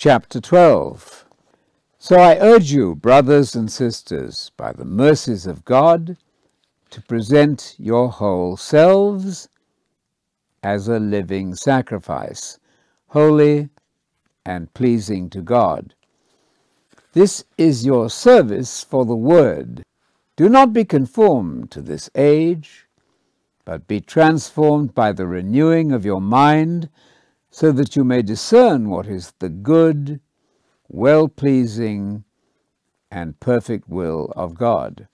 Chapter 12 So I urge you, brothers and sisters, by the mercies of God, to present your whole selves as a living sacrifice, holy and pleasing to God. This is your service for the Word. Do not be conformed to this age, but be transformed by the renewing of your mind, so that you may discern what is the good, well pleasing, and perfect will of God.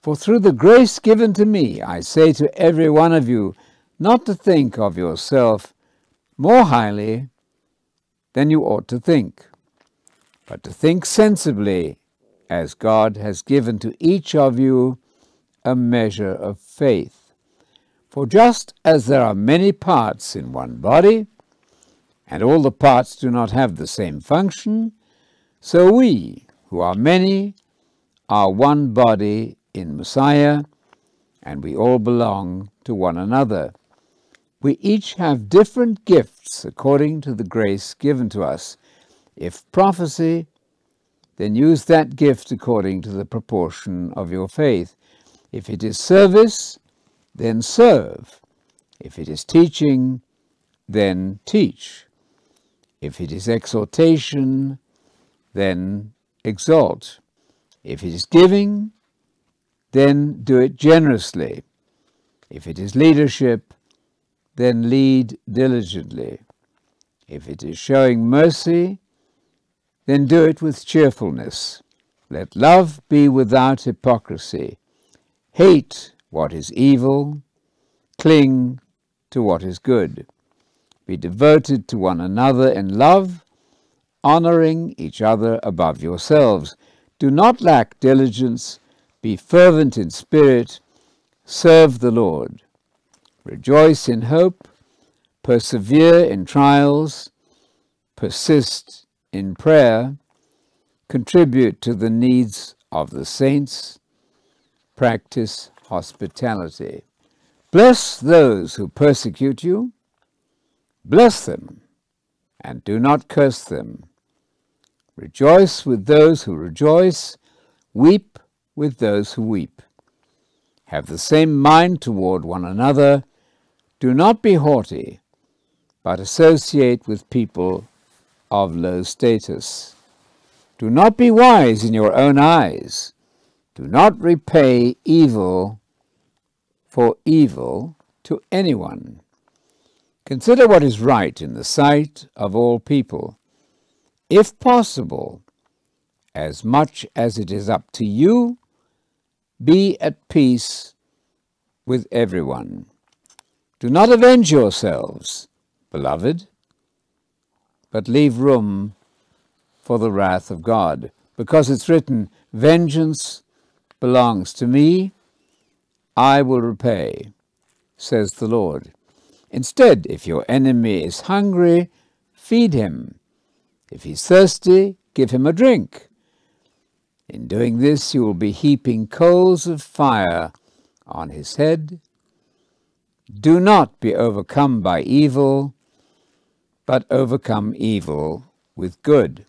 For through the grace given to me, I say to every one of you not to think of yourself more highly than you ought to think, but to think sensibly as God has given to each of you a measure of faith. For just as there are many parts in one body, and all the parts do not have the same function, so we, who are many, are one body in Messiah, and we all belong to one another. We each have different gifts according to the grace given to us. If prophecy, then use that gift according to the proportion of your faith. If it is service, then serve. If it is teaching, then teach. If it is exhortation, then exhort. If it is giving, then do it generously. If it is leadership, then lead diligently. If it is showing mercy, then do it with cheerfulness. Let love be without hypocrisy. Hate what is evil, cling to what is good. Be devoted to one another in love, honoring each other above yourselves. Do not lack diligence, be fervent in spirit, serve the Lord. Rejoice in hope, persevere in trials, persist in prayer, contribute to the needs of the saints, practice hospitality. Bless those who persecute you, bless them, and do not curse them. Rejoice with those who rejoice, weep with those who weep. Have the same mind toward one another. Do not be haughty, but associate with people of low status. Do not be wise in your own eyes. Do not repay evil for evil to anyone. Consider what is right in the sight of all people. If possible, as much as it is up to you, be at peace with everyone. Do not avenge yourselves, beloved, but leave room for the wrath of God. Because it's written, Vengeance belongs to me, I will repay, says the Lord. Instead, if your enemy is hungry, feed him. If he's thirsty, give him a drink. In doing this, you will be heaping coals of fire on his head. Do not be overcome by evil, but overcome evil with good.